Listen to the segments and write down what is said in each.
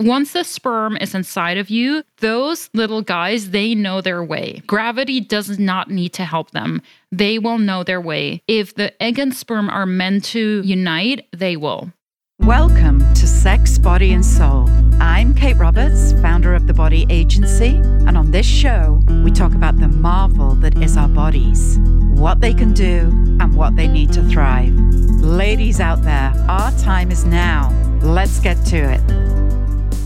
once the sperm is inside of you, those little guys, they know their way. Gravity does not need to help them. They will know their way. If the egg and sperm are meant to unite, they will. Welcome to Sex, Body, and Soul. I'm Kate Roberts, founder of The Body Agency, and on this show, we talk about the marvel that is our bodies, what they can do, and what they need to thrive. Ladies out there, our time is now. Let's get to it.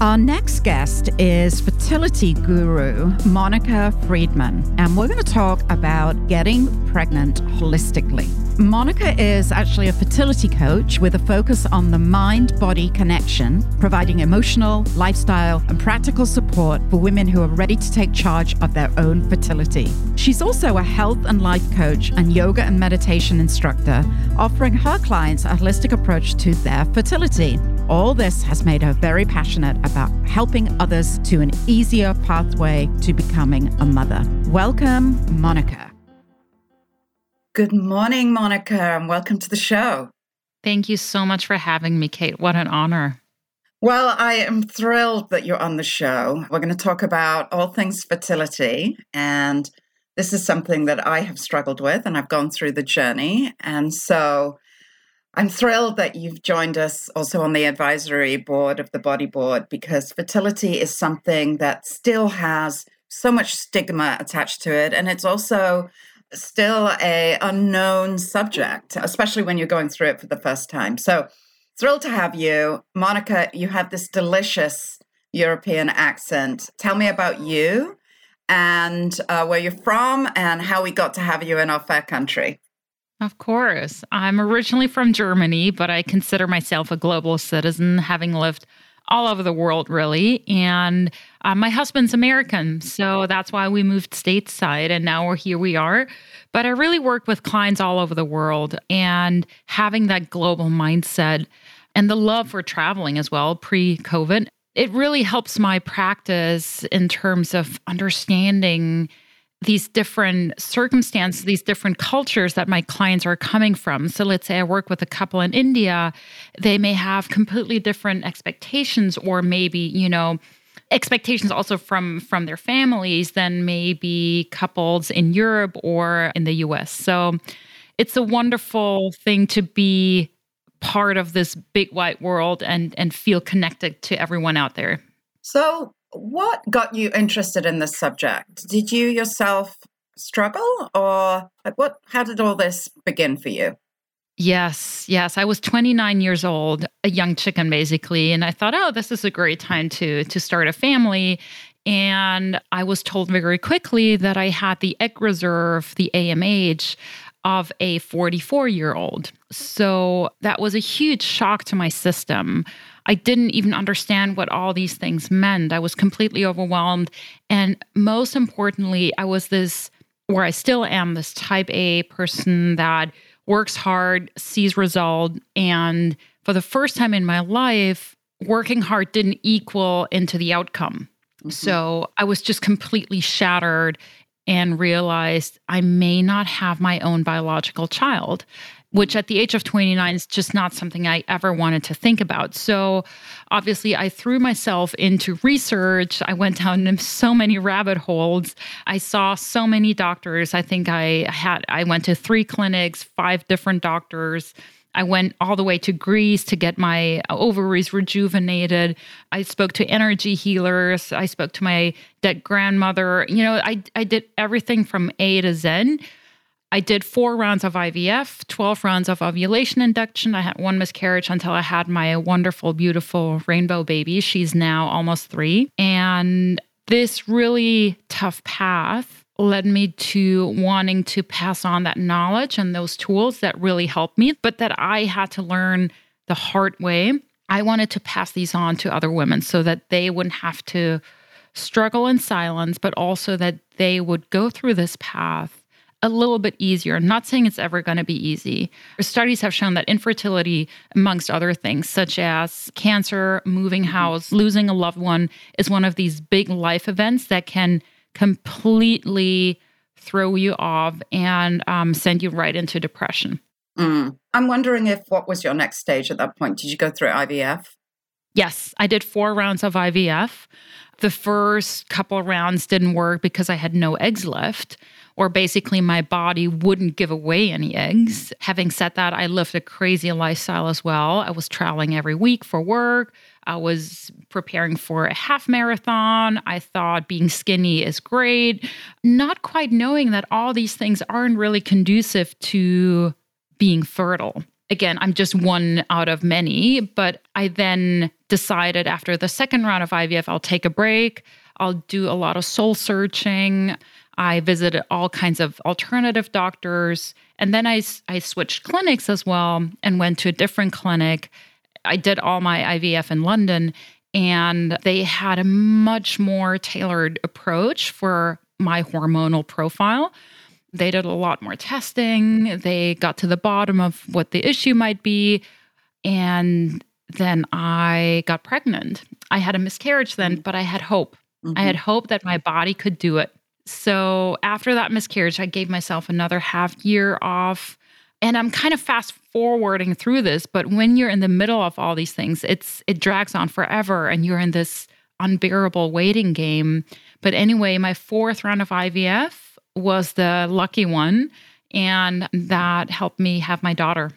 Our next guest is fertility guru Monica Friedman, and we're going to talk about getting pregnant holistically. Monica is actually a fertility coach with a focus on the mind body connection, providing emotional, lifestyle, and practical support for women who are ready to take charge of their own fertility. She's also a health and life coach and yoga and meditation instructor, offering her clients a holistic approach to their fertility. All this has made her very passionate about helping others to an easier pathway to becoming a mother. Welcome, Monica. Good morning, Monica, and welcome to the show. Thank you so much for having me, Kate. What an honor. Well, I am thrilled that you're on the show. We're going to talk about all things fertility. And this is something that I have struggled with, and I've gone through the journey. And so I'm thrilled that you've joined us also on the advisory board of the Body Board because fertility is something that still has so much stigma attached to it and it's also still a unknown subject especially when you're going through it for the first time. So thrilled to have you. Monica, you have this delicious European accent. Tell me about you and uh, where you're from and how we got to have you in our fair country. Of course. I'm originally from Germany, but I consider myself a global citizen, having lived all over the world, really. And uh, my husband's American. So that's why we moved stateside. And now we're here we are. But I really work with clients all over the world and having that global mindset and the love for traveling as well pre COVID. It really helps my practice in terms of understanding these different circumstances, these different cultures that my clients are coming from. So let's say I work with a couple in India, they may have completely different expectations or maybe, you know, expectations also from from their families than maybe couples in Europe or in the US. So it's a wonderful thing to be part of this big white world and and feel connected to everyone out there. So what got you interested in this subject? Did you yourself struggle or like what how did all this begin for you? Yes, yes. I was 29 years old, a young chicken basically, and I thought, "Oh, this is a great time to to start a family." And I was told very quickly that I had the egg reserve, the AMH of a 44 year old. So that was a huge shock to my system. I didn't even understand what all these things meant. I was completely overwhelmed. And most importantly, I was this, where I still am, this type A person that works hard, sees result. And for the first time in my life, working hard didn't equal into the outcome. Mm-hmm. So I was just completely shattered and realized I may not have my own biological child which at the age of 29 is just not something I ever wanted to think about. So obviously, I threw myself into research. I went down so many rabbit holes. I saw so many doctors. I think I had, I went to three clinics, five different doctors. I went all the way to Greece to get my ovaries rejuvenated. I spoke to energy healers. I spoke to my dead grandmother. You know, I, I did everything from A to Z I did four rounds of IVF, 12 rounds of ovulation induction. I had one miscarriage until I had my wonderful, beautiful rainbow baby. She's now almost three. And this really tough path led me to wanting to pass on that knowledge and those tools that really helped me, but that I had to learn the hard way. I wanted to pass these on to other women so that they wouldn't have to struggle in silence, but also that they would go through this path a little bit easier. I'm not saying it's ever going to be easy. Studies have shown that infertility, amongst other things, such as cancer, moving mm-hmm. house, losing a loved one, is one of these big life events that can completely throw you off and um, send you right into depression. Mm. I'm wondering if what was your next stage at that point? Did you go through IVF? Yes, I did four rounds of IVF. The first couple rounds didn't work because I had no eggs left, or basically my body wouldn't give away any eggs. Having said that, I lived a crazy lifestyle as well. I was traveling every week for work. I was preparing for a half marathon. I thought being skinny is great, not quite knowing that all these things aren't really conducive to being fertile again, I'm just one out of many. But I then decided after the second round of IVF, I'll take a break. I'll do a lot of soul searching. I visited all kinds of alternative doctors. And then I, I switched clinics as well and went to a different clinic. I did all my IVF in London, and they had a much more tailored approach for my hormonal profile. They did a lot more testing. They got to the bottom of what the issue might be. And then I got pregnant. I had a miscarriage then, mm-hmm. but I had hope. Mm-hmm. I had mm-hmm. hope that my body could do it. So after that miscarriage, I gave myself another half year off. And I'm kind of fast forwarding through this, but when you're in the middle of all these things, it's it drags on forever and you're in this unbearable waiting game. But anyway, my fourth round of IVF, was the lucky one. And that helped me have my daughter.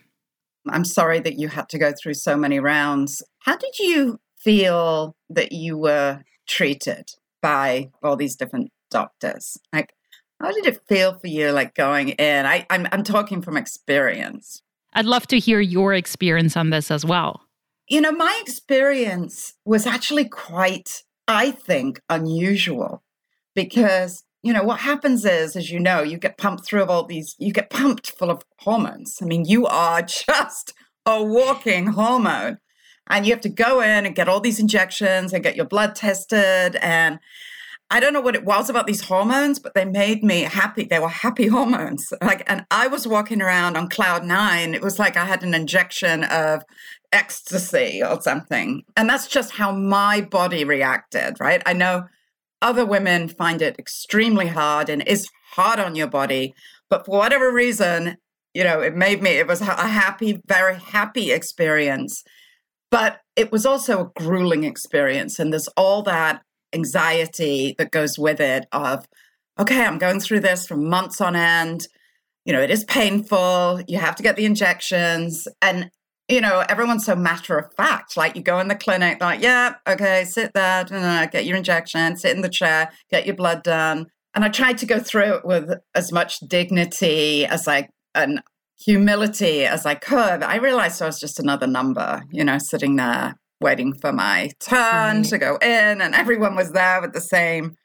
I'm sorry that you had to go through so many rounds. How did you feel that you were treated by all these different doctors? Like, how did it feel for you, like going in? I, I'm, I'm talking from experience. I'd love to hear your experience on this as well. You know, my experience was actually quite, I think, unusual because you know what happens is as you know you get pumped through of all these you get pumped full of hormones i mean you are just a walking hormone and you have to go in and get all these injections and get your blood tested and i don't know what it was about these hormones but they made me happy they were happy hormones like and i was walking around on cloud nine it was like i had an injection of ecstasy or something and that's just how my body reacted right i know other women find it extremely hard and is hard on your body. But for whatever reason, you know, it made me, it was a happy, very happy experience. But it was also a grueling experience. And there's all that anxiety that goes with it of, okay, I'm going through this for months on end. You know, it is painful. You have to get the injections. And you know, everyone's so matter of fact. Like you go in the clinic, like, yeah, okay, sit there, get your injection, sit in the chair, get your blood done. And I tried to go through it with as much dignity as I and humility as I could. I realized I was just another number, you know, sitting there waiting for my turn right. to go in, and everyone was there with the same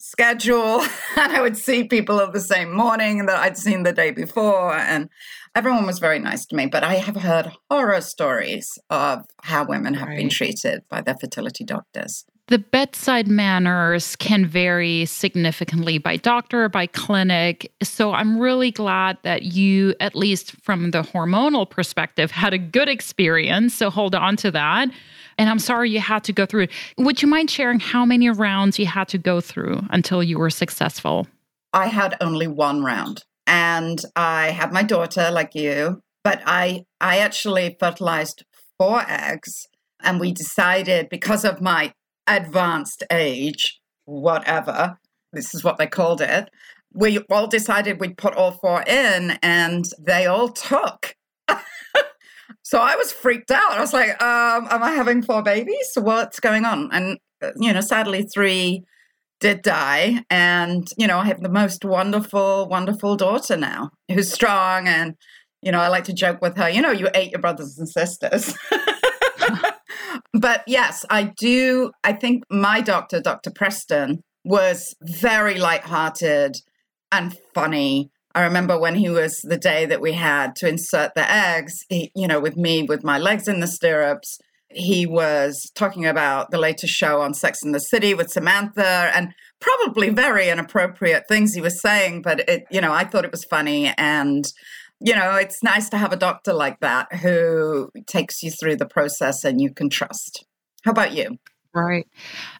schedule. and I would see people of the same morning that I'd seen the day before. And everyone was very nice to me, but I have heard horror stories of how women have right. been treated by their fertility doctors. The bedside manners can vary significantly by doctor, by clinic. So I'm really glad that you, at least from the hormonal perspective, had a good experience. So hold on to that. And I'm sorry you had to go through it. Would you mind sharing how many rounds you had to go through until you were successful? I had only one round and I had my daughter like you, but I I actually fertilized four eggs and we decided because of my advanced age, whatever, this is what they called it, we all decided we'd put all four in and they all took. so I was freaked out. I was like, um, am I having four babies? What's going on? And, uh, you know, sadly, three did die. And, you know, I have the most wonderful, wonderful daughter now who's strong. And, you know, I like to joke with her, you know, you ate your brothers and sisters. but yes, I do. I think my doctor, Dr. Preston, was very lighthearted and funny. I remember when he was the day that we had to insert the eggs, he, you know, with me with my legs in the stirrups he was talking about the latest show on Sex in the City with Samantha and probably very inappropriate things he was saying, but it, you know, I thought it was funny. And, you know, it's nice to have a doctor like that who takes you through the process and you can trust. How about you? Right.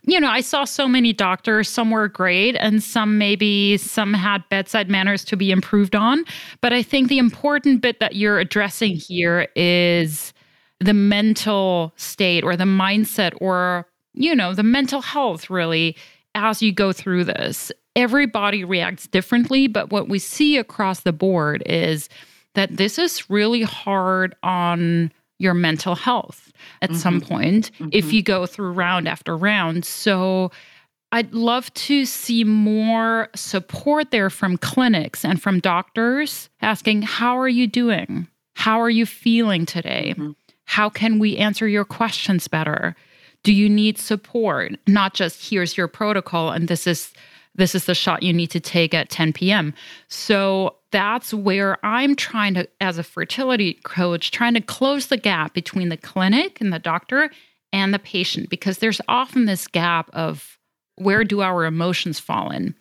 You know, I saw so many doctors, some were great and some maybe some had bedside manners to be improved on. But I think the important bit that you're addressing here is the mental state or the mindset or, you know, the mental health really as you go through this. Everybody reacts differently, but what we see across the board is that this is really hard on your mental health at mm-hmm. some point mm-hmm. if you go through round after round. So I'd love to see more support there from clinics and from doctors asking, How are you doing? How are you feeling today? Mm-hmm. How can we answer your questions better? Do you need support? Not just here's your protocol and this is this is the shot you need to take at 10 p.m. So that's where I'm trying to, as a fertility coach, trying to close the gap between the clinic and the doctor and the patient because there's often this gap of where do our emotions fall in?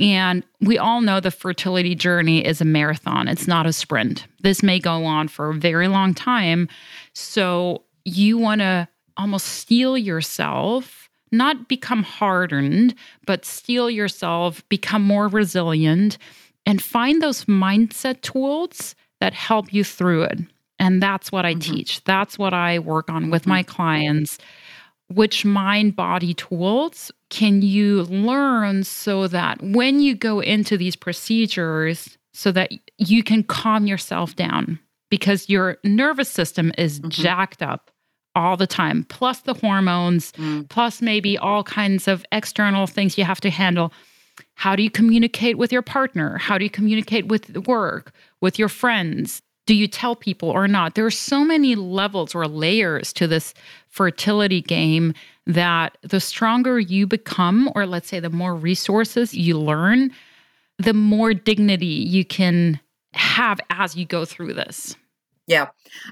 And we all know the fertility journey is a marathon, it's not a sprint. This may go on for a very long time. So you want to almost steel yourself, not become hardened, but steel yourself, become more resilient, and find those mindset tools that help you through it. And that's what I mm-hmm. teach. That's what I work on with mm-hmm. my clients which mind body tools can you learn so that when you go into these procedures so that you can calm yourself down because your nervous system is mm-hmm. jacked up all the time plus the hormones mm. plus maybe all kinds of external things you have to handle how do you communicate with your partner how do you communicate with work with your friends do you tell people or not? There are so many levels or layers to this fertility game that the stronger you become, or let's say the more resources you learn, the more dignity you can have as you go through this. Yeah.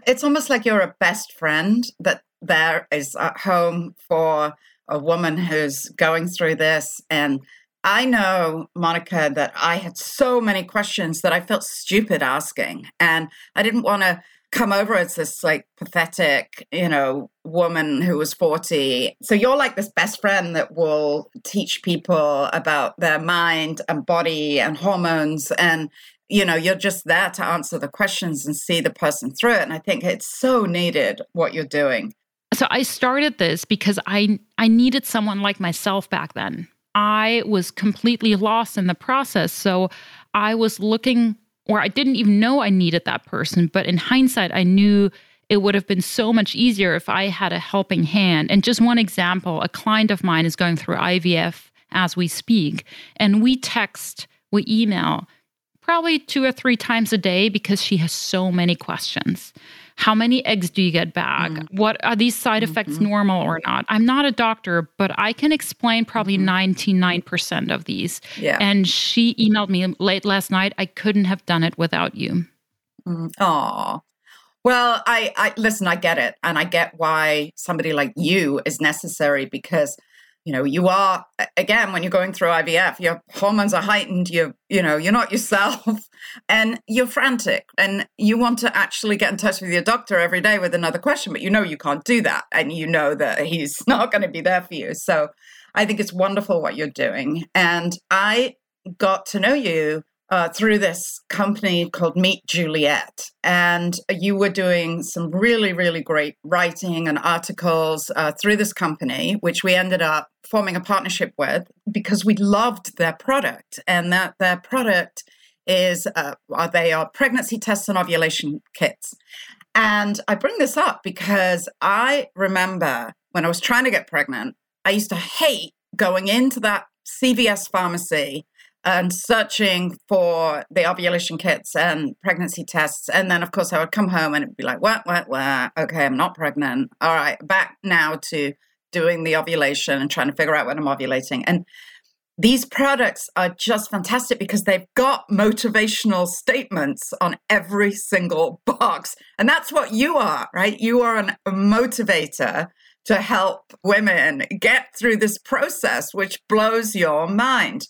It's almost like you're a best friend that there is at home for a woman who's going through this and I know, Monica, that I had so many questions that I felt stupid asking. And I didn't want to come over as this like pathetic, you know, woman who was 40. So you're like this best friend that will teach people about their mind and body and hormones. And, you know, you're just there to answer the questions and see the person through it. And I think it's so needed what you're doing. So I started this because I I needed someone like myself back then I was completely lost in the process. So I was looking, or I didn't even know I needed that person. But in hindsight, I knew it would have been so much easier if I had a helping hand. And just one example a client of mine is going through IVF as we speak, and we text, we email probably two or three times a day because she has so many questions. How many eggs do you get back? Mm-hmm. What are these side effects mm-hmm. normal or not? I'm not a doctor, but I can explain probably mm-hmm. 99% of these. Yeah. And she emailed me late last night. I couldn't have done it without you. Mm. Oh. Well, I, I listen, I get it. And I get why somebody like you is necessary because you know you are again when you're going through ivf your hormones are heightened you you know you're not yourself and you're frantic and you want to actually get in touch with your doctor every day with another question but you know you can't do that and you know that he's not going to be there for you. So i think it's wonderful what you're doing and i got to know you uh, through this company called Meet Juliet. And you were doing some really, really great writing and articles uh, through this company, which we ended up forming a partnership with because we loved their product. And that their product is uh, they are pregnancy tests and ovulation kits. And I bring this up because I remember when I was trying to get pregnant, I used to hate going into that CVS pharmacy and searching for the ovulation kits and pregnancy tests. And then, of course, I would come home and it'd be like, what, what, what? Okay, I'm not pregnant. All right, back now to doing the ovulation and trying to figure out when I'm ovulating. And these products are just fantastic because they've got motivational statements on every single box. And that's what you are, right? You are a motivator to help women get through this process, which blows your mind.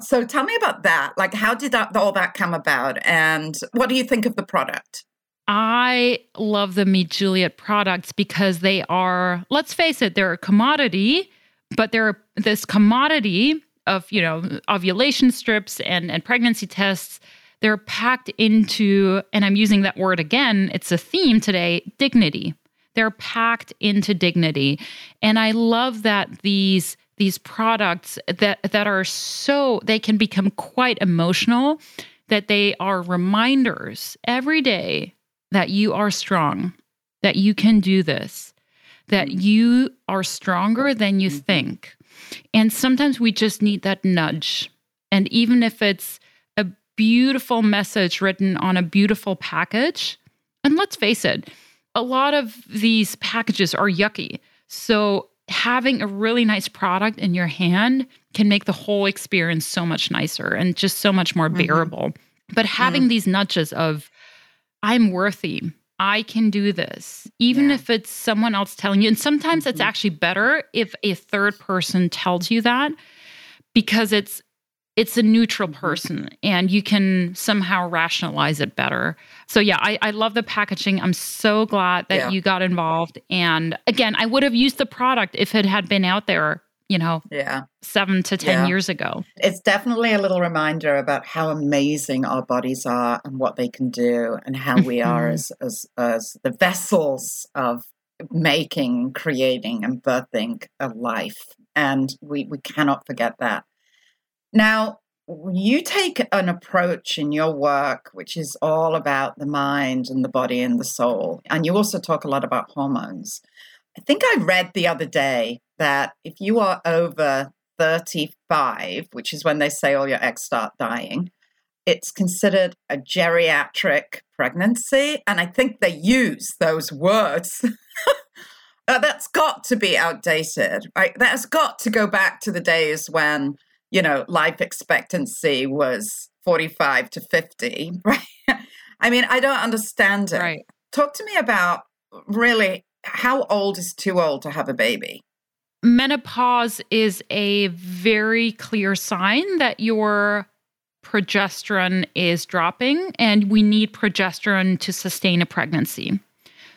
So tell me about that. Like, how did that all that come about, and what do you think of the product? I love the Meet Juliet products because they are, let's face it, they're a commodity, but they're this commodity of, you know, ovulation strips and, and pregnancy tests. They're packed into, and I'm using that word again, it's a theme today dignity. They're packed into dignity. And I love that these these products that that are so they can become quite emotional that they are reminders every day that you are strong, that you can do this, that mm-hmm. you are stronger than you mm-hmm. think. And sometimes we just need that nudge. And even if it's a beautiful message written on a beautiful package, and let's face it, a lot of these packages are yucky. So having a really nice product in your hand can make the whole experience so much nicer and just so much more mm-hmm. bearable. Mm-hmm. But having mm-hmm. these nudges of, I'm worthy, I can do this, even yeah. if it's someone else telling you. And sometimes mm-hmm. it's actually better if a third person tells you that because it's it's a neutral person and you can somehow rationalize it better. So yeah, I, I love the packaging. I'm so glad that yeah. you got involved. And again, I would have used the product if it had been out there, you know, yeah, seven to ten yeah. years ago. It's definitely a little reminder about how amazing our bodies are and what they can do and how we are mm-hmm. as as as the vessels of making, creating and birthing a life. And we, we cannot forget that. Now, you take an approach in your work which is all about the mind and the body and the soul, and you also talk a lot about hormones. I think I read the other day that if you are over 35, which is when they say all your eggs start dying, it's considered a geriatric pregnancy. And I think they use those words. uh, that's got to be outdated, right? That's got to go back to the days when you know, life expectancy was 45 to 50, right? I mean, I don't understand it. Right. Talk to me about really how old is too old to have a baby? Menopause is a very clear sign that your progesterone is dropping, and we need progesterone to sustain a pregnancy.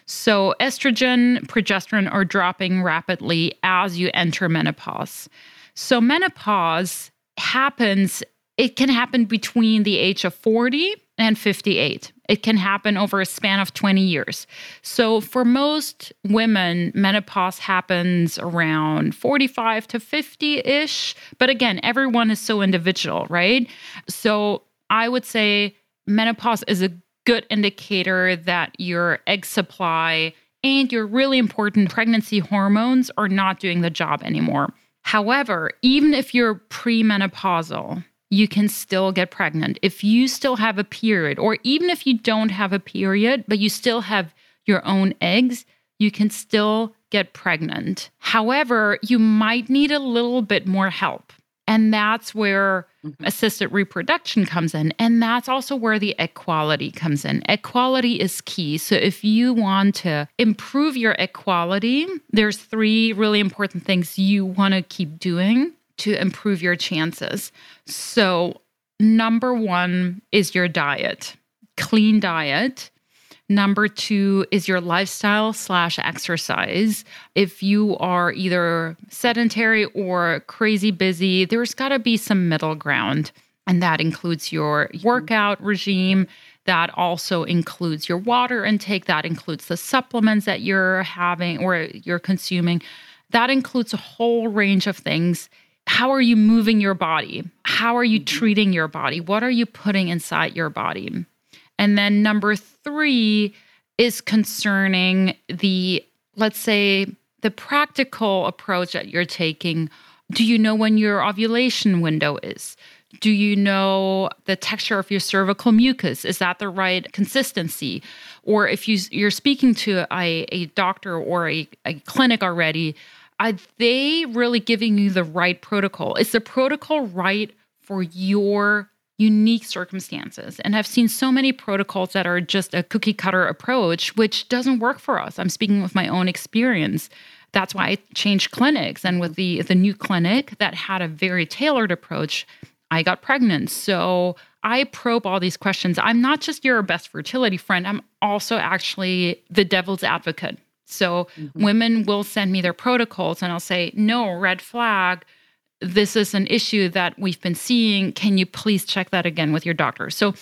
So, estrogen, progesterone are dropping rapidly as you enter menopause. So, menopause happens, it can happen between the age of 40 and 58. It can happen over a span of 20 years. So, for most women, menopause happens around 45 to 50 ish. But again, everyone is so individual, right? So, I would say menopause is a good indicator that your egg supply and your really important pregnancy hormones are not doing the job anymore. However, even if you're premenopausal, you can still get pregnant. If you still have a period, or even if you don't have a period, but you still have your own eggs, you can still get pregnant. However, you might need a little bit more help. And that's where mm-hmm. assisted reproduction comes in. And that's also where the egg quality comes in. Egg quality is key. So if you want to improve your egg quality, there's three really important things you want to keep doing to improve your chances. So number 1 is your diet. Clean diet Number two is your lifestyle slash exercise. If you are either sedentary or crazy busy, there's got to be some middle ground. And that includes your workout regime. That also includes your water intake. That includes the supplements that you're having or you're consuming. That includes a whole range of things. How are you moving your body? How are you mm-hmm. treating your body? What are you putting inside your body? And then number three is concerning the, let's say, the practical approach that you're taking. Do you know when your ovulation window is? Do you know the texture of your cervical mucus? Is that the right consistency? Or if you, you're speaking to a, a doctor or a, a clinic already, are they really giving you the right protocol? Is the protocol right for your unique circumstances. And I've seen so many protocols that are just a cookie cutter approach, which doesn't work for us. I'm speaking with my own experience. That's why I changed clinics. And with the, the new clinic that had a very tailored approach, I got pregnant. So I probe all these questions. I'm not just your best fertility friend, I'm also actually the devil's advocate. So mm-hmm. women will send me their protocols and I'll say, no, red flag this is an issue that we've been seeing. Can you please check that again with your doctor? So,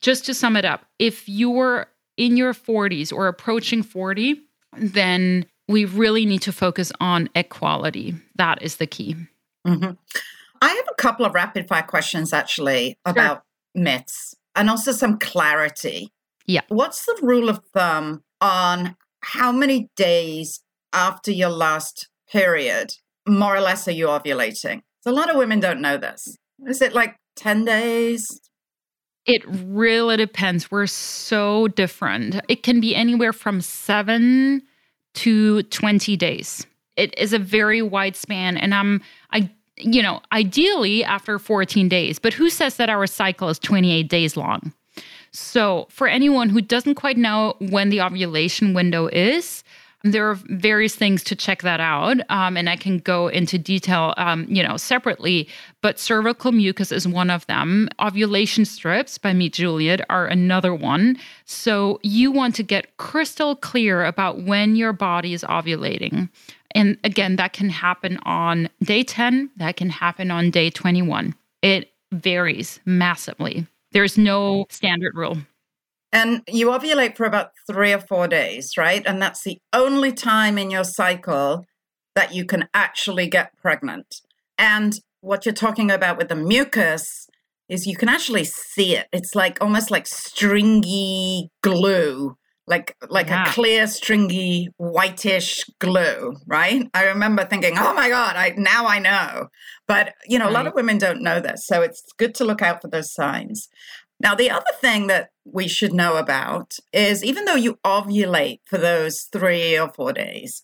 just to sum it up, if you're in your 40s or approaching 40, then we really need to focus on egg quality. That is the key. Mm-hmm. I have a couple of rapid fire questions actually about sure. myths and also some clarity. Yeah. What's the rule of thumb on how many days after your last period, more or less, are you ovulating? So a lot of women don't know this. Is it like 10 days? It really depends. We're so different. It can be anywhere from seven to 20 days. It is a very wide span. And I'm, I, you know, ideally after 14 days, but who says that our cycle is 28 days long? So, for anyone who doesn't quite know when the ovulation window is, there are various things to check that out, um, and I can go into detail, um, you know, separately. But cervical mucus is one of them. Ovulation strips by Meet Juliet are another one. So you want to get crystal clear about when your body is ovulating. And again, that can happen on day 10, that can happen on day 21. It varies massively. There's no standard rule. And you ovulate for about three or four days, right? And that's the only time in your cycle that you can actually get pregnant. And what you're talking about with the mucus is you can actually see it. It's like almost like stringy glue, like like yeah. a clear, stringy, whitish glue, right? I remember thinking, "Oh my god, I now I know." But you know, right. a lot of women don't know this, so it's good to look out for those signs. Now, the other thing that we should know about is even though you ovulate for those three or four days,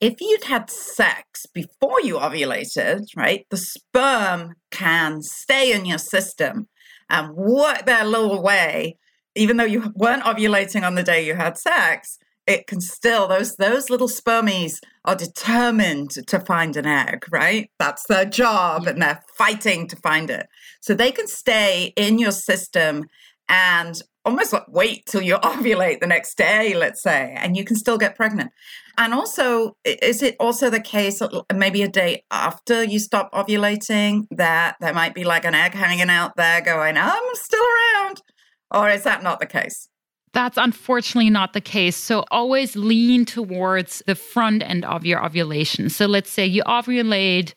if you'd had sex before you ovulated, right, the sperm can stay in your system and work their little way, even though you weren't ovulating on the day you had sex, it can still those those little spermies are determined to find an egg right? That's their job and they're fighting to find it. So they can stay in your system and almost like wait till you ovulate the next day let's say and you can still get pregnant. And also is it also the case maybe a day after you stop ovulating that there might be like an egg hanging out there going i'm still around or is that not the case that's unfortunately not the case. So always lean towards the front end of your ovulation. So let's say you ovulate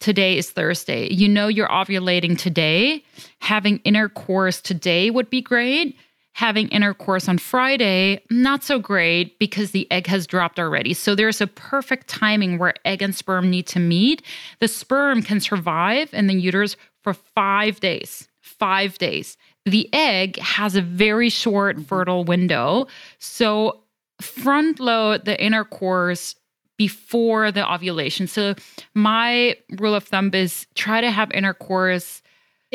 today is Thursday. You know you're ovulating today. Having intercourse today would be great. Having intercourse on Friday, not so great because the egg has dropped already. So there's a perfect timing where egg and sperm need to meet. The sperm can survive in the uterus for five days. Five days the egg has a very short mm-hmm. fertile window. So front load the intercourse before the ovulation. So my rule of thumb is try to have intercourse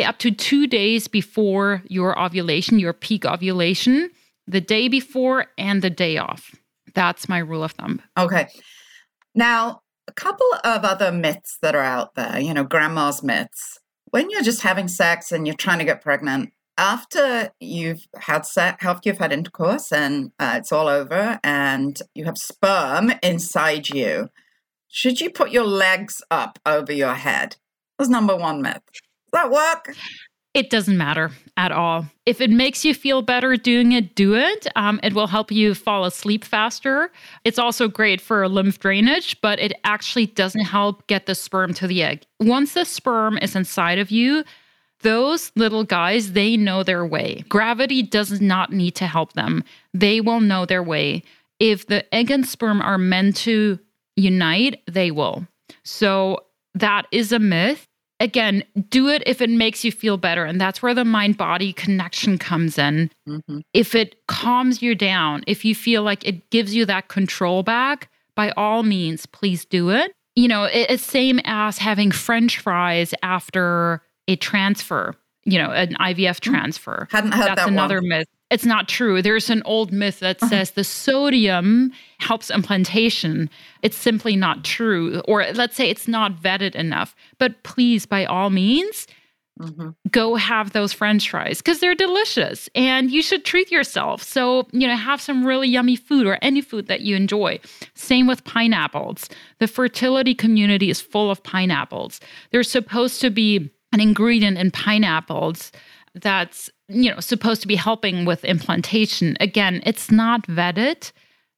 up to 2 days before your ovulation, your peak ovulation, the day before and the day off. That's my rule of thumb. Okay. Now, a couple of other myths that are out there, you know, grandma's myths. When you're just having sex and you're trying to get pregnant, after you've had sex, after you've had intercourse and uh, it's all over, and you have sperm inside you, should you put your legs up over your head? That's number one myth. Does that work? It doesn't matter at all. If it makes you feel better doing it, do it. Um, it will help you fall asleep faster. It's also great for lymph drainage, but it actually doesn't help get the sperm to the egg. Once the sperm is inside of you, those little guys, they know their way. Gravity does not need to help them. They will know their way. If the egg and sperm are meant to unite, they will. So that is a myth. Again, do it if it makes you feel better. And that's where the mind body connection comes in. Mm-hmm. If it calms you down, if you feel like it gives you that control back, by all means, please do it. You know, it's same as having french fries after a transfer, you know, an IVF hmm. transfer. Hadn't heard That's that another one. myth. It's not true. There's an old myth that uh-huh. says the sodium helps implantation. It's simply not true. Or let's say it's not vetted enough. But please, by all means, Mm-hmm. go have those french fries because they're delicious and you should treat yourself. So, you know, have some really yummy food or any food that you enjoy. Same with pineapples. The fertility community is full of pineapples. They're supposed to be an ingredient in pineapples that's you know supposed to be helping with implantation again it's not vetted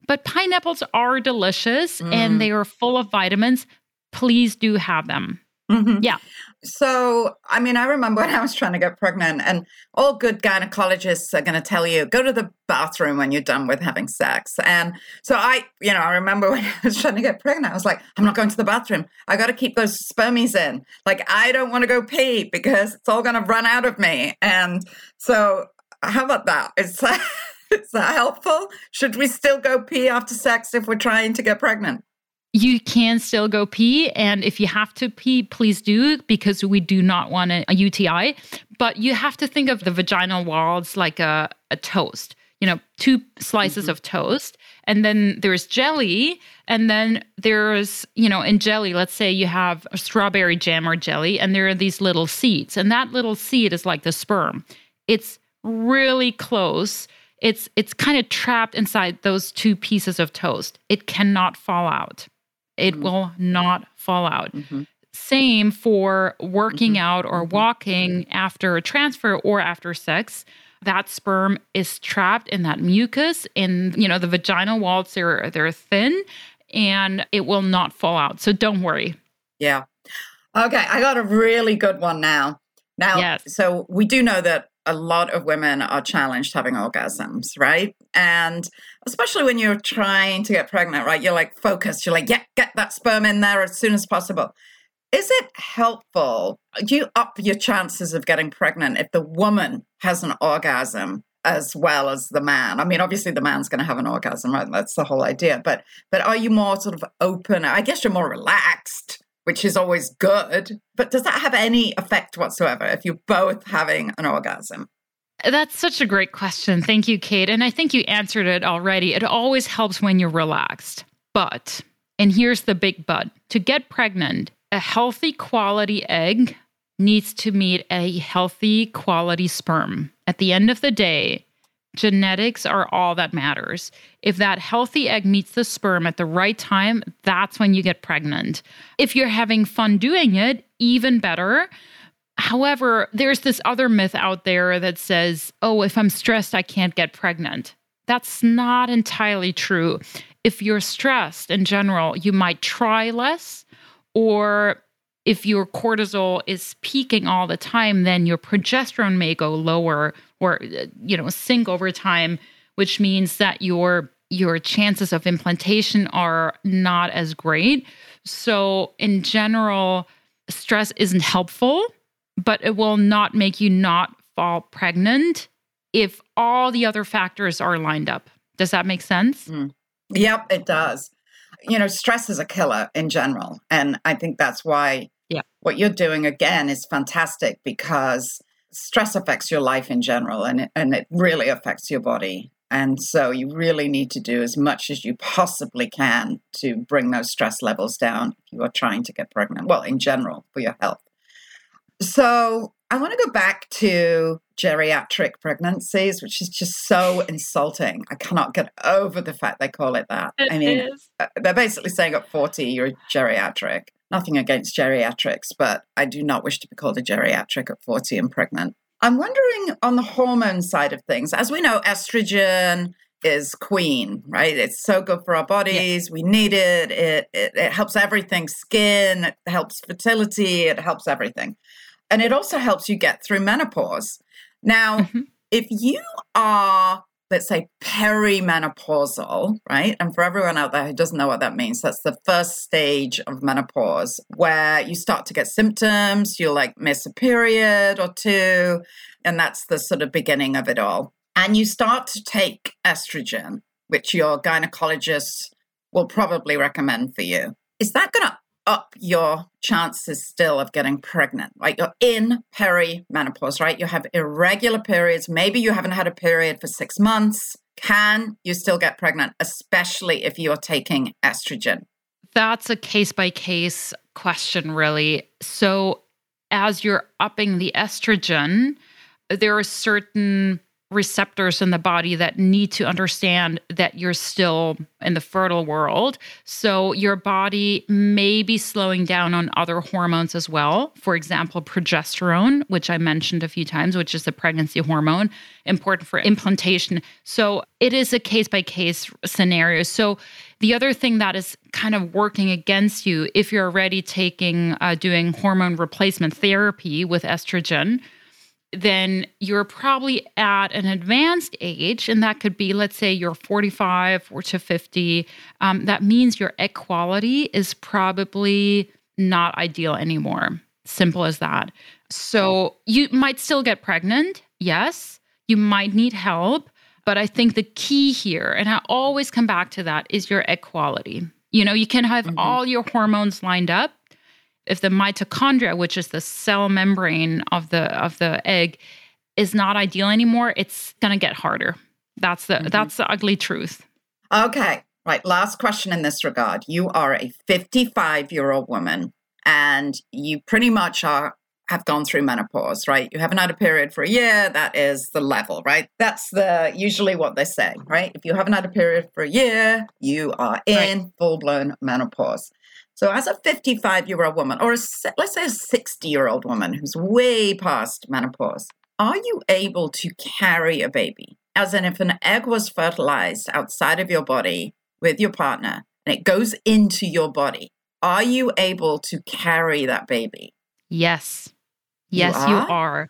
but pineapples are delicious Mm. and they are full of vitamins. Please do have them. Mhm. Yeah. So, I mean, I remember when I was trying to get pregnant, and all good gynecologists are going to tell you go to the bathroom when you're done with having sex. And so, I, you know, I remember when I was trying to get pregnant, I was like, I'm not going to the bathroom. I got to keep those spermies in. Like, I don't want to go pee because it's all going to run out of me. And so, how about that? Is that, is that helpful? Should we still go pee after sex if we're trying to get pregnant? You can still go pee. And if you have to pee, please do because we do not want a, a UTI. But you have to think of the vaginal walls like a, a toast, you know, two slices Mhm. of toast. And then there's jelly. And then there's, you know, in jelly, let's say you have a strawberry jam or jelly, and there are these little seeds. And that little seed is like the sperm. It's really close. It's it's kind of trapped inside those two pieces of toast. It cannot fall out. It Mm. will not fall out. Mhm. Same for working Mhm. out or Mhm. walking after a transfer or after sex. That sperm is trapped in that mucus in you know the vaginal walls they're they're thin and it will not fall out. So don't worry. Yeah. Okay, I got a really good one now. Now, Yes. so we do know that a lot of women are challenged having orgasms, right? And especially when you're trying to get pregnant, right? You're like focused. You're like, yeah, get that sperm in there as soon as possible. Is it helpful? Do you up your chances of getting pregnant if the woman has an orgasm as well as the man? I mean, obviously the man's going to have an orgasm, right? That's the whole idea. But but are you more sort of open? I guess you're more relaxed which is always good. But does that have any effect whatsoever if you're both having an orgasm? That's such a great question. Thank you, Kate. And I think you answered it already. It always helps when you're relaxed. But, and here's the big but to get pregnant, a healthy quality egg needs to meet a healthy quality sperm. At the end of the day, genetics are all that matters. If that healthy egg meets the sperm at the right time, that's when you get pregnant. If you're having fun doing it, even better. However, there's this other myth out there that says, oh, if I'm stressed, I can't get pregnant. That's not entirely true. If you're stressed in general, you might try less, or if your cortisol is peaking all the time, then your progesterone may go lower or you know sink over time, which means that your your chances of implantation are not as great. So in general, stress isn't helpful but it will not make you not fall pregnant if all the other factors are lined up. Does that make sense? Mm. Yep, it does. You know, stress is a killer in general. And I think that's why yeah. what you're doing again is fantastic because stress affects your life in general and it, and it really affects your body. And so you really need to do as much as you possibly can to bring those stress levels down if you are trying to get pregnant. Well, in general, for your health. So I want to go back to geriatric pregnancies, which is just so insulting. I cannot get over the fact they call it that. It I mean, is. uh, they're basically saying at 40 you're geriatric. Nothing against geriatrics, but I do not wish to be called a geriatric at 40 and pregnant. I'm wondering on the hormone side of things, as we know, estrogen is queen, right? It's so good for our bodies. We need it. It, it. it helps everything skin, it helps fertility, it helps everything. And it also helps you get through menopause. Now, Mhm. if you are, let's say, perimenopausal, right? And for everyone out there who doesn't know what that means, that's the first stage of menopause where you start to get symptoms, you'll like miss a period or two, and that's the sort of beginning of it all. And you start to take estrogen, which your gynecologist will probably recommend for you. Is that going to up your chances still of getting pregnant. Like you're in perimenopause, right? You have irregular periods. Maybe you haven't had a period for six months. Can you still get pregnant, especially if you're taking estrogen? That's a case by case question, really. So, as you're upping the estrogen, there are certain receptors in the body that need to understand that you're still in the fertile world. So your body may be slowing down on other hormones as well. For example, progesterone, which I mentioned a few times, which is the pregnancy hormone, important for implantation. So it is a case by case scenario. So the other thing that is kind of working against you if you're already taking uh, doing hormone replacement therapy with estrogen then you're probably at an advanced age, and that could be, let's say, you're 45 or to 50. Um, that means your egg quality is probably not ideal anymore. Simple as that. So you might still get pregnant. Yes. You might need help. But I think the key here, and I always come back to that, is your egg quality. You know, you can have mm-hmm. all your hormones lined up, if the mitochondria, which is the cell membrane of the of the egg, is not ideal anymore, it's gonna get harder. That's the mm-hmm. that's the ugly truth. Okay. Right. Last question in this regard. You are a 55 year old woman and you pretty much are have gone through menopause, right? You haven't had a period for a year. That is the level, right? That's the usually what they say, right? If you haven't had a period for a year, you are in right. full blown menopause. So, as a 55 year old woman, or a, let's say a 60 year old woman who's way past menopause, are you able to carry a baby? As in, if an egg was fertilized outside of your body with your partner and it goes into your body, are you able to carry that baby? Yes. Yes, you are. You are.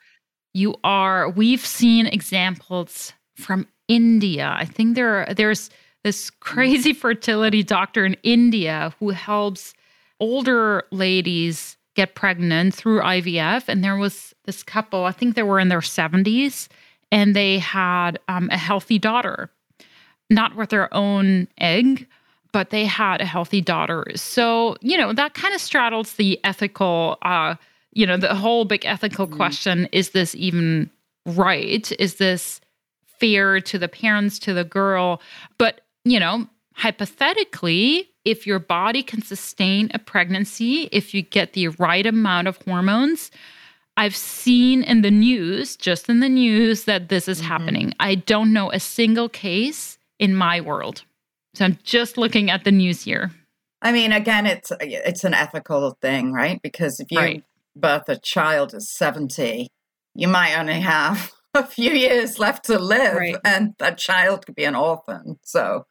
You are. We've seen examples from India. I think there are, there's this crazy fertility doctor in India who helps older ladies get pregnant through IVF. And there was this couple, I think they were in their 70s, and they had um, a healthy daughter, not with their own egg, but they had a healthy daughter. So, you know, that kind of straddles the ethical, uh, you know, the whole big ethical mm-hmm. question is this even right? Is this fair to the parents, to the girl? But you know, hypothetically, if your body can sustain a pregnancy, if you get the right amount of hormones, I've seen in the news, just in the news, that this is mm-hmm. happening. I don't know a single case in my world. So I'm just looking at the news here. I mean, again, it's it's an ethical thing, right? Because if you right. birth a child at 70, you might only have a few years left to live, right. and that child could be an orphan. So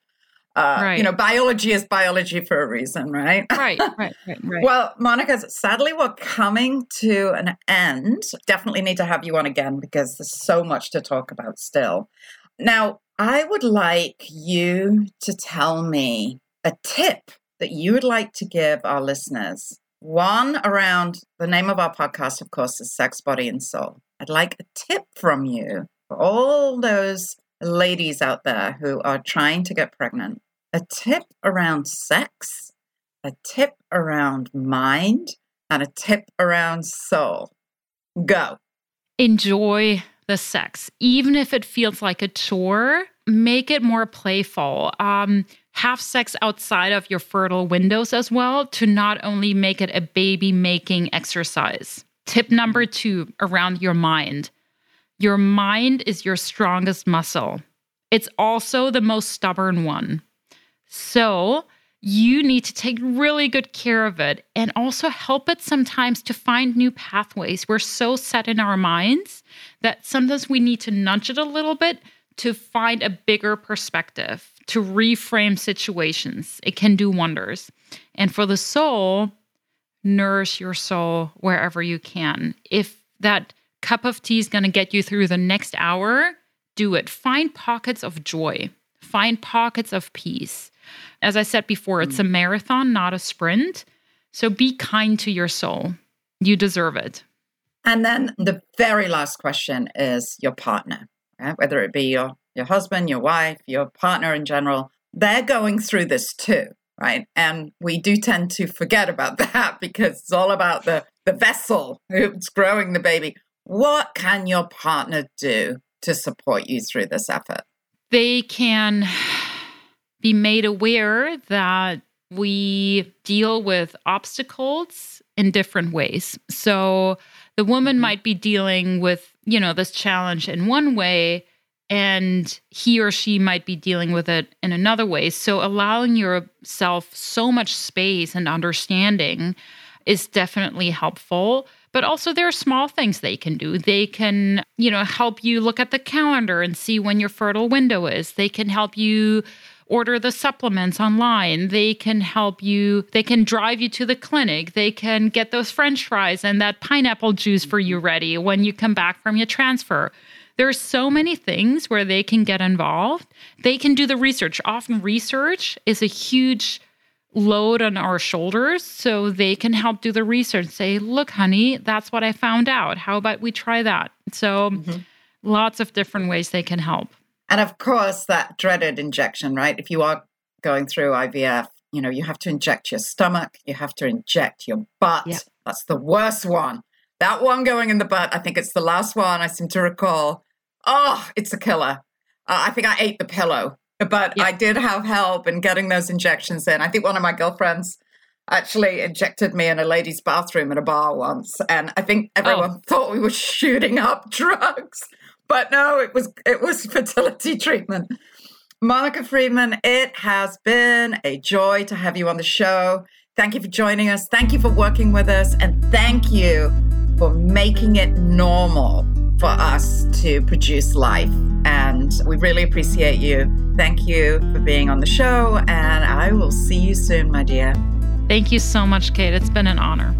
uh, right. You know, biology is biology for a reason, right? Right, right, right, right. well, Monica, sadly, we're coming to an end. Definitely need to have you on again because there's so much to talk about still. Now, I would like you to tell me a tip that you would like to give our listeners. One around the name of our podcast, of course, is Sex, Body, and Soul. I'd like a tip from you for all those ladies out there who are trying to get pregnant a tip around sex, a tip around mind, and a tip around soul. Go. Enjoy the sex, even if it feels like a chore. Make it more playful. Um, have sex outside of your fertile windows as well to not only make it a baby making exercise. Tip number two around your mind your mind is your strongest muscle, it's also the most stubborn one. So you need to take really good care of it and also help it sometimes to find new pathways. We're so set in our minds that sometimes we need to nudge it a little bit to find a bigger perspective, to reframe situations. It can do wonders. And for the soul, nourish your soul wherever you can. If that cup of tea is going to get you through the next hour, do it. Find pockets of joy, find pockets of peace. As I said before, it's a mm. marathon, not a sprint. So be kind to your soul. You deserve it. And then the very last question is your partner, right? whether it be your, your husband, your wife, your partner in general. They're going through this too, right? And we do tend to forget about that because it's all about the, the vessel who's growing the baby. What can your partner do to support you through this effort? They can be made aware that we deal with obstacles in different ways. So the woman mm-hmm. might be dealing with, you know, this challenge in one way and he or she might be dealing with it in another way. So, allowing yourself so much space and understanding is definitely helpful. But also, there are small things they can do. They can, you know, help you look at the calendar and see when your fertile window is. They can help you order the supplements online. They can help you, they can drive you to the clinic. They can get those french fries and that pineapple juice for you ready when you come back from your transfer. There are so many things where they can get involved. They can do the research. Often, research is a huge load on our shoulders. So they can help do the research, say, look, honey, that's what I found out. How about we try that? So, mm-hmm. lots of different ways they can help. And of course, that dreaded injection, right? If you are going through IVF, you know, you have to inject your stomach, you have to inject your butt. Yeah. That's the worst one. That one going in the butt, I think it's the last one I seem to recall. Oh, it's a killer. Uh, I think I ate the pillow, but yeah. I did have help in getting those injections in. I think one of my girlfriends actually injected me in a ladies' bathroom at a bar once, and I think everyone oh. thought we were shooting up drugs, but no, it was it was fertility treatment. Monica Friedman, it has been a joy to have you on the show. Thank you for joining us. Thank you for working with us, and thank you for making it normal for us to produce life. And we really appreciate you. Thank you for being on the show. And I will see you soon, my dear. Thank you so much, Kate. It's been an honor.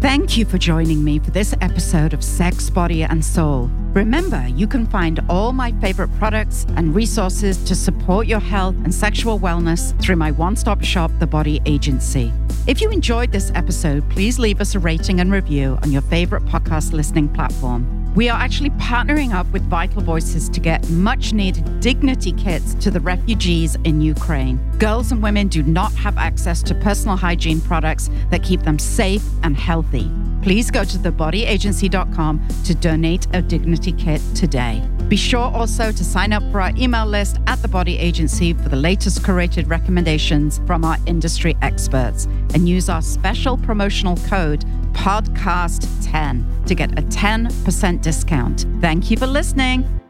Thank you for joining me for this episode of Sex, Body, and Soul. Remember, you can find all my favorite products and resources to support your health and sexual wellness through my one stop shop, The Body Agency. If you enjoyed this episode, please leave us a rating and review on your favorite podcast listening platform. We are actually partnering up with Vital Voices to get much needed dignity kits to the refugees in Ukraine. Girls and women do not have access to personal hygiene products that keep them safe and healthy. Please go to thebodyagency.com to donate a dignity kit today. Be sure also to sign up for our email list at the Body Agency for the latest curated recommendations from our industry experts and use our special promotional code podcast10 to get a 10% discount. Thank you for listening.